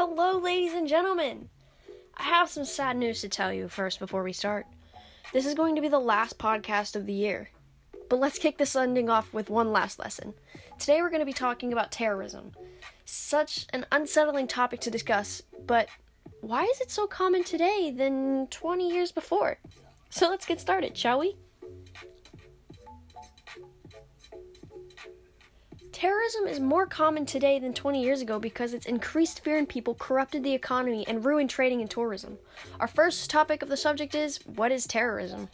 Hello, ladies and gentlemen. I have some sad news to tell you first before we start. This is going to be the last podcast of the year. But let's kick this ending off with one last lesson. Today we're going to be talking about terrorism. Such an unsettling topic to discuss, but why is it so common today than 20 years before? So let's get started, shall we? Terrorism is more common today than 20 years ago because its increased fear in people corrupted the economy and ruined trading and tourism. Our first topic of the subject is what is terrorism?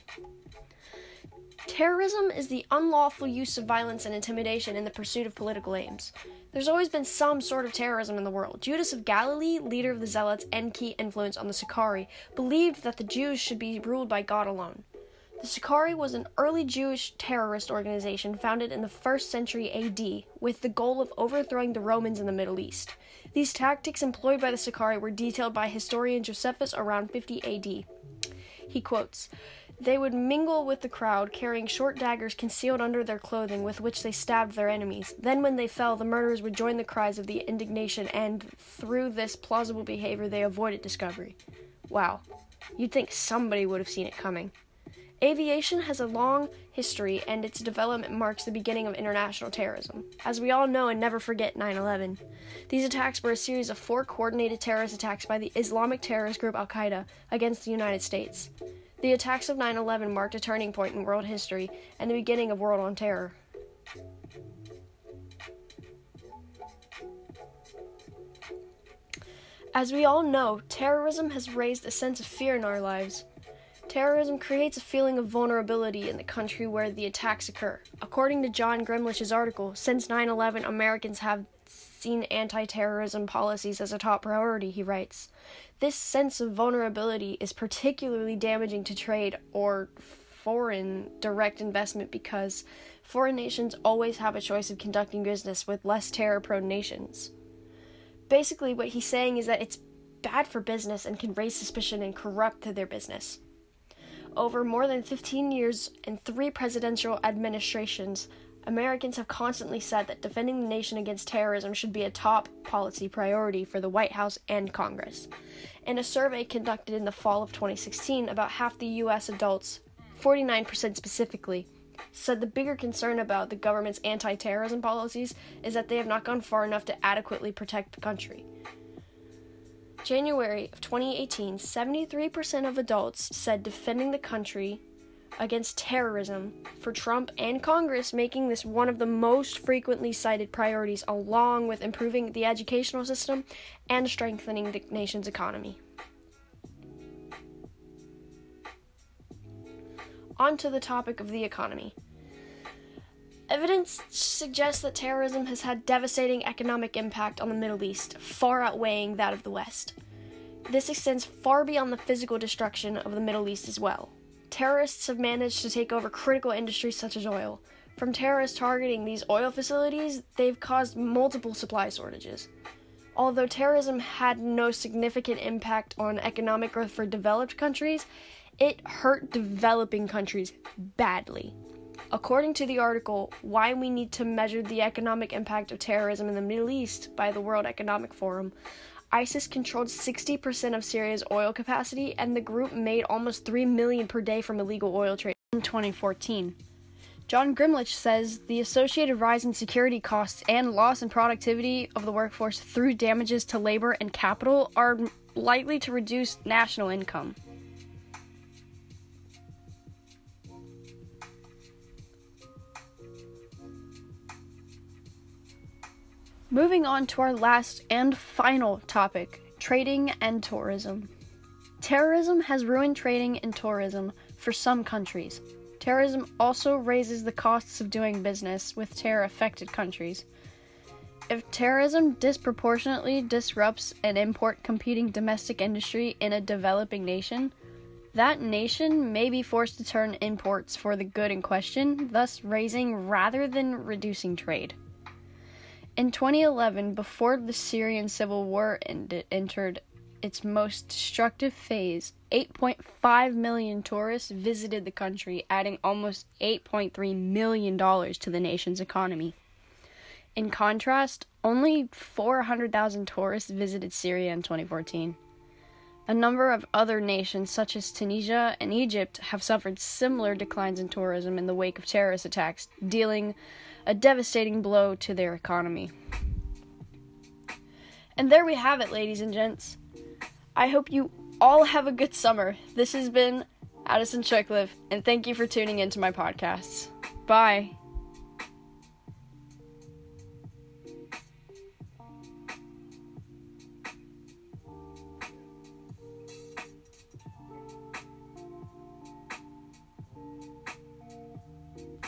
Terrorism is the unlawful use of violence and intimidation in the pursuit of political aims. There's always been some sort of terrorism in the world. Judas of Galilee, leader of the Zealots and key influence on the Sicarii, believed that the Jews should be ruled by God alone. The Sicarii was an early Jewish terrorist organization founded in the 1st century AD with the goal of overthrowing the Romans in the Middle East. These tactics employed by the Sicarii were detailed by historian Josephus around 50 AD. He quotes, They would mingle with the crowd, carrying short daggers concealed under their clothing with which they stabbed their enemies. Then, when they fell, the murderers would join the cries of the indignation, and through this plausible behavior, they avoided discovery. Wow. You'd think somebody would have seen it coming. Aviation has a long history, and its development marks the beginning of international terrorism. As we all know and never forget 9 11. These attacks were a series of four coordinated terrorist attacks by the Islamic terrorist group Al Qaeda against the United States. The attacks of 9 11 marked a turning point in world history and the beginning of World on Terror. As we all know, terrorism has raised a sense of fear in our lives. Terrorism creates a feeling of vulnerability in the country where the attacks occur. According to John Gramlich's article, since 9 11, Americans have seen anti terrorism policies as a top priority, he writes. This sense of vulnerability is particularly damaging to trade or foreign direct investment because foreign nations always have a choice of conducting business with less terror prone nations. Basically, what he's saying is that it's bad for business and can raise suspicion and corrupt their business. Over more than 15 years and three presidential administrations, Americans have constantly said that defending the nation against terrorism should be a top policy priority for the White House and Congress. In a survey conducted in the fall of 2016, about half the U.S. adults, 49% specifically, said the bigger concern about the government's anti terrorism policies is that they have not gone far enough to adequately protect the country. January of 2018, 73% of adults said defending the country against terrorism for Trump and Congress, making this one of the most frequently cited priorities, along with improving the educational system and strengthening the nation's economy. On to the topic of the economy. Evidence suggests that terrorism has had devastating economic impact on the Middle East, far outweighing that of the West. This extends far beyond the physical destruction of the Middle East as well. Terrorists have managed to take over critical industries such as oil. From terrorists targeting these oil facilities, they've caused multiple supply shortages. Although terrorism had no significant impact on economic growth for developed countries, it hurt developing countries badly. According to the article, Why We Need to Measure the Economic Impact of Terrorism in the Middle East by the World Economic Forum, ISIS controlled 60% of Syria's oil capacity, and the group made almost 3 million per day from illegal oil trade in 2014. John Gramlich says the associated rise in security costs and loss in productivity of the workforce through damages to labor and capital are likely to reduce national income. Moving on to our last and final topic trading and tourism. Terrorism has ruined trading and tourism for some countries. Terrorism also raises the costs of doing business with terror affected countries. If terrorism disproportionately disrupts an import competing domestic industry in a developing nation, that nation may be forced to turn imports for the good in question, thus raising rather than reducing trade. In 2011, before the Syrian civil war ended, entered its most destructive phase, 8.5 million tourists visited the country, adding almost $8.3 million to the nation's economy. In contrast, only 400,000 tourists visited Syria in 2014. A number of other nations, such as Tunisia and Egypt, have suffered similar declines in tourism in the wake of terrorist attacks, dealing a devastating blow to their economy. And there we have it, ladies and gents. I hope you all have a good summer. This has been Addison Chickliffe, and thank you for tuning into my podcasts. Bye.